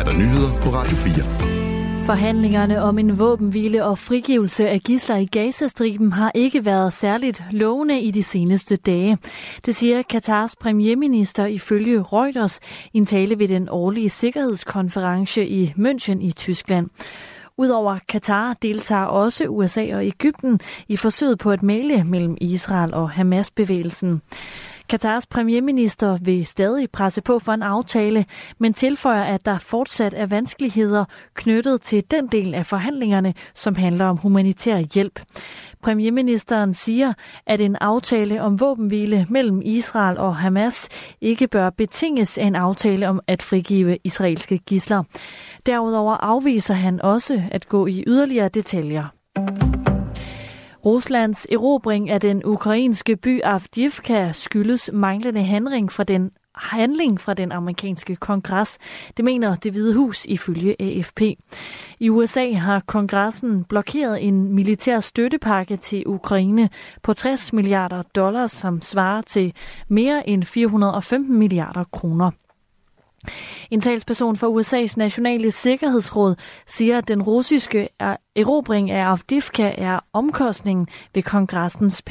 er der nyheder på Radio 4. Forhandlingerne om en våbenhvile og frigivelse af gisler i Gazastriben har ikke været særligt lovende i de seneste dage. Det siger Katars premierminister ifølge Reuters i en tale ved den årlige sikkerhedskonference i München i Tyskland. Udover Katar deltager også USA og Ægypten i forsøget på at male mellem Israel og Hamas-bevægelsen. Katars premierminister vil stadig presse på for en aftale, men tilføjer, at der fortsat er vanskeligheder knyttet til den del af forhandlingerne, som handler om humanitær hjælp. Premierministeren siger, at en aftale om våbenhvile mellem Israel og Hamas ikke bør betinges af en aftale om at frigive israelske gisler. Derudover afviser han også at gå i yderligere detaljer. Ruslands erobring af den ukrainske by Avdiivka skyldes manglende handling fra den handling fra den amerikanske kongres. Det mener det hvide hus ifølge AFP. I USA har kongressen blokeret en militær støttepakke til Ukraine på 60 milliarder dollars, som svarer til mere end 415 milliarder kroner. En talsperson for USA's nationale sikkerhedsråd siger, at den russiske erobring af Avdivka er omkostningen ved kongressens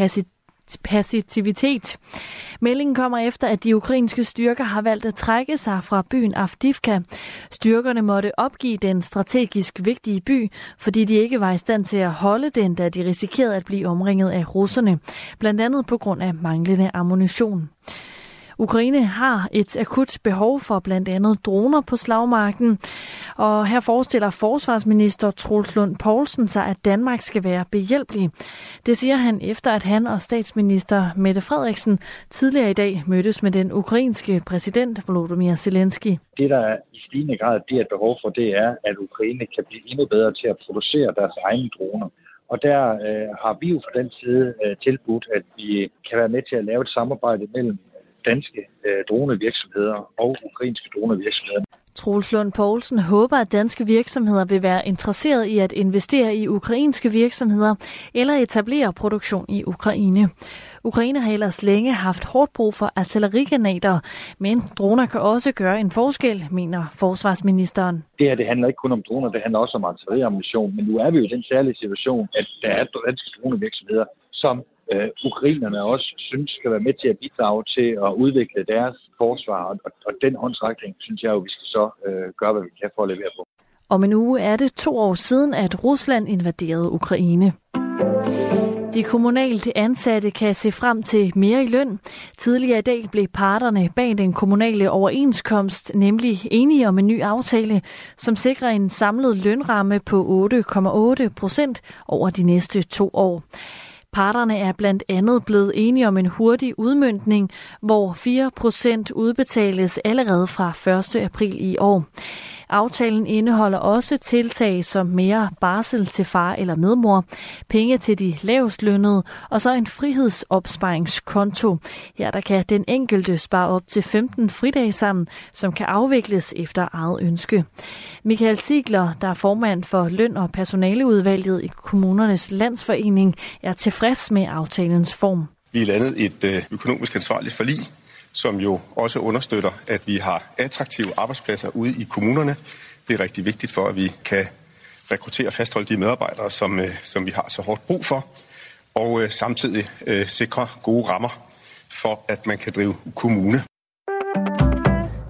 passivitet. Meldingen kommer efter, at de ukrainske styrker har valgt at trække sig fra byen Avdivka. Styrkerne måtte opgive den strategisk vigtige by, fordi de ikke var i stand til at holde den, da de risikerede at blive omringet af russerne, blandt andet på grund af manglende ammunition. Ukraine har et akut behov for blandt andet droner på slagmarken, og her forestiller forsvarsminister Troels Lund Poulsen sig, at Danmark skal være behjælpelig. Det siger han efter, at han og statsminister Mette Frederiksen tidligere i dag mødtes med den ukrainske præsident Volodymyr Zelensky. Det, der i stigende grad bliver et behov for, det er, at Ukraine kan blive endnu bedre til at producere deres egne droner. Og der øh, har vi jo fra den side øh, tilbudt, at vi kan være med til at lave et samarbejde mellem danske øh, dronevirksomheder og ukrainske dronevirksomheder. Troels Lund Poulsen håber, at danske virksomheder vil være interesseret i at investere i ukrainske virksomheder eller etablere produktion i Ukraine. Ukraine har ellers længe haft hårdt brug for artillerigranater, men droner kan også gøre en forskel, mener forsvarsministeren. Det her det handler ikke kun om droner, det handler også om artilleriammunition, men nu er vi jo i den særlige situation, at der er danske dronevirksomheder, som øh, ukrainerne også synes skal være med til at bidrage til at udvikle deres forsvar. Og, og den håndsrækning synes jeg jo, vi skal så øh, gøre, hvad vi kan for at levere på. Om en uge er det to år siden, at Rusland invaderede Ukraine. De kommunalt ansatte kan se frem til mere i løn. Tidligere i dag blev parterne bag den kommunale overenskomst nemlig enige om en ny aftale, som sikrer en samlet lønramme på 8,8 procent over de næste to år. Parterne er blandt andet blevet enige om en hurtig udmyndning, hvor 4% udbetales allerede fra 1. april i år. Aftalen indeholder også tiltag som mere barsel til far eller medmor, penge til de lavest lønnede og så en frihedsopsparingskonto. Her der kan den enkelte spare op til 15 fridage sammen, som kan afvikles efter eget ønske. Michael Sigler, der er formand for løn- og personaleudvalget i kommunernes landsforening, er tilfreds med aftalens form. Vi er landet et øh, økonomisk ansvarligt forlig, som jo også understøtter, at vi har attraktive arbejdspladser ude i kommunerne. Det er rigtig vigtigt for, at vi kan rekruttere og fastholde de medarbejdere, som, øh, som vi har så hårdt brug for, og øh, samtidig øh, sikre gode rammer for, at man kan drive kommune.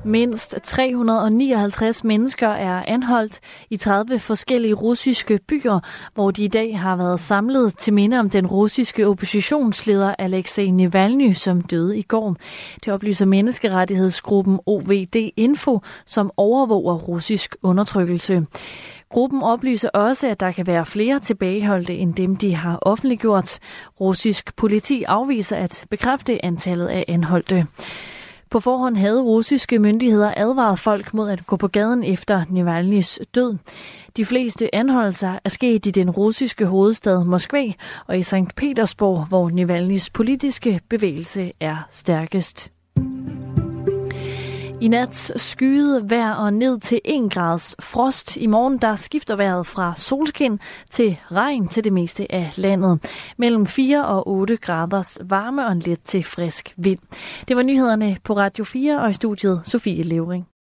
Mindst 359 mennesker er anholdt i 30 forskellige russiske byer, hvor de i dag har været samlet til minde om den russiske oppositionsleder Alexei Navalny, som døde i går. Det oplyser menneskerettighedsgruppen OVD Info, som overvåger russisk undertrykkelse. Gruppen oplyser også, at der kan være flere tilbageholdte end dem, de har offentliggjort. Russisk politi afviser at bekræfte antallet af anholdte. På forhånd havde russiske myndigheder advaret folk mod at gå på gaden efter Navalny's død. De fleste anholdelser er sket i den russiske hovedstad Moskva og i St. Petersborg, hvor Navalny's politiske bevægelse er stærkest. I nat skyede vejr og ned til 1 grads frost. I morgen der skifter vejret fra solskin til regn til det meste af landet. Mellem 4 og 8 graders varme og en let til frisk vind. Det var nyhederne på Radio 4 og i studiet Sofie Levering.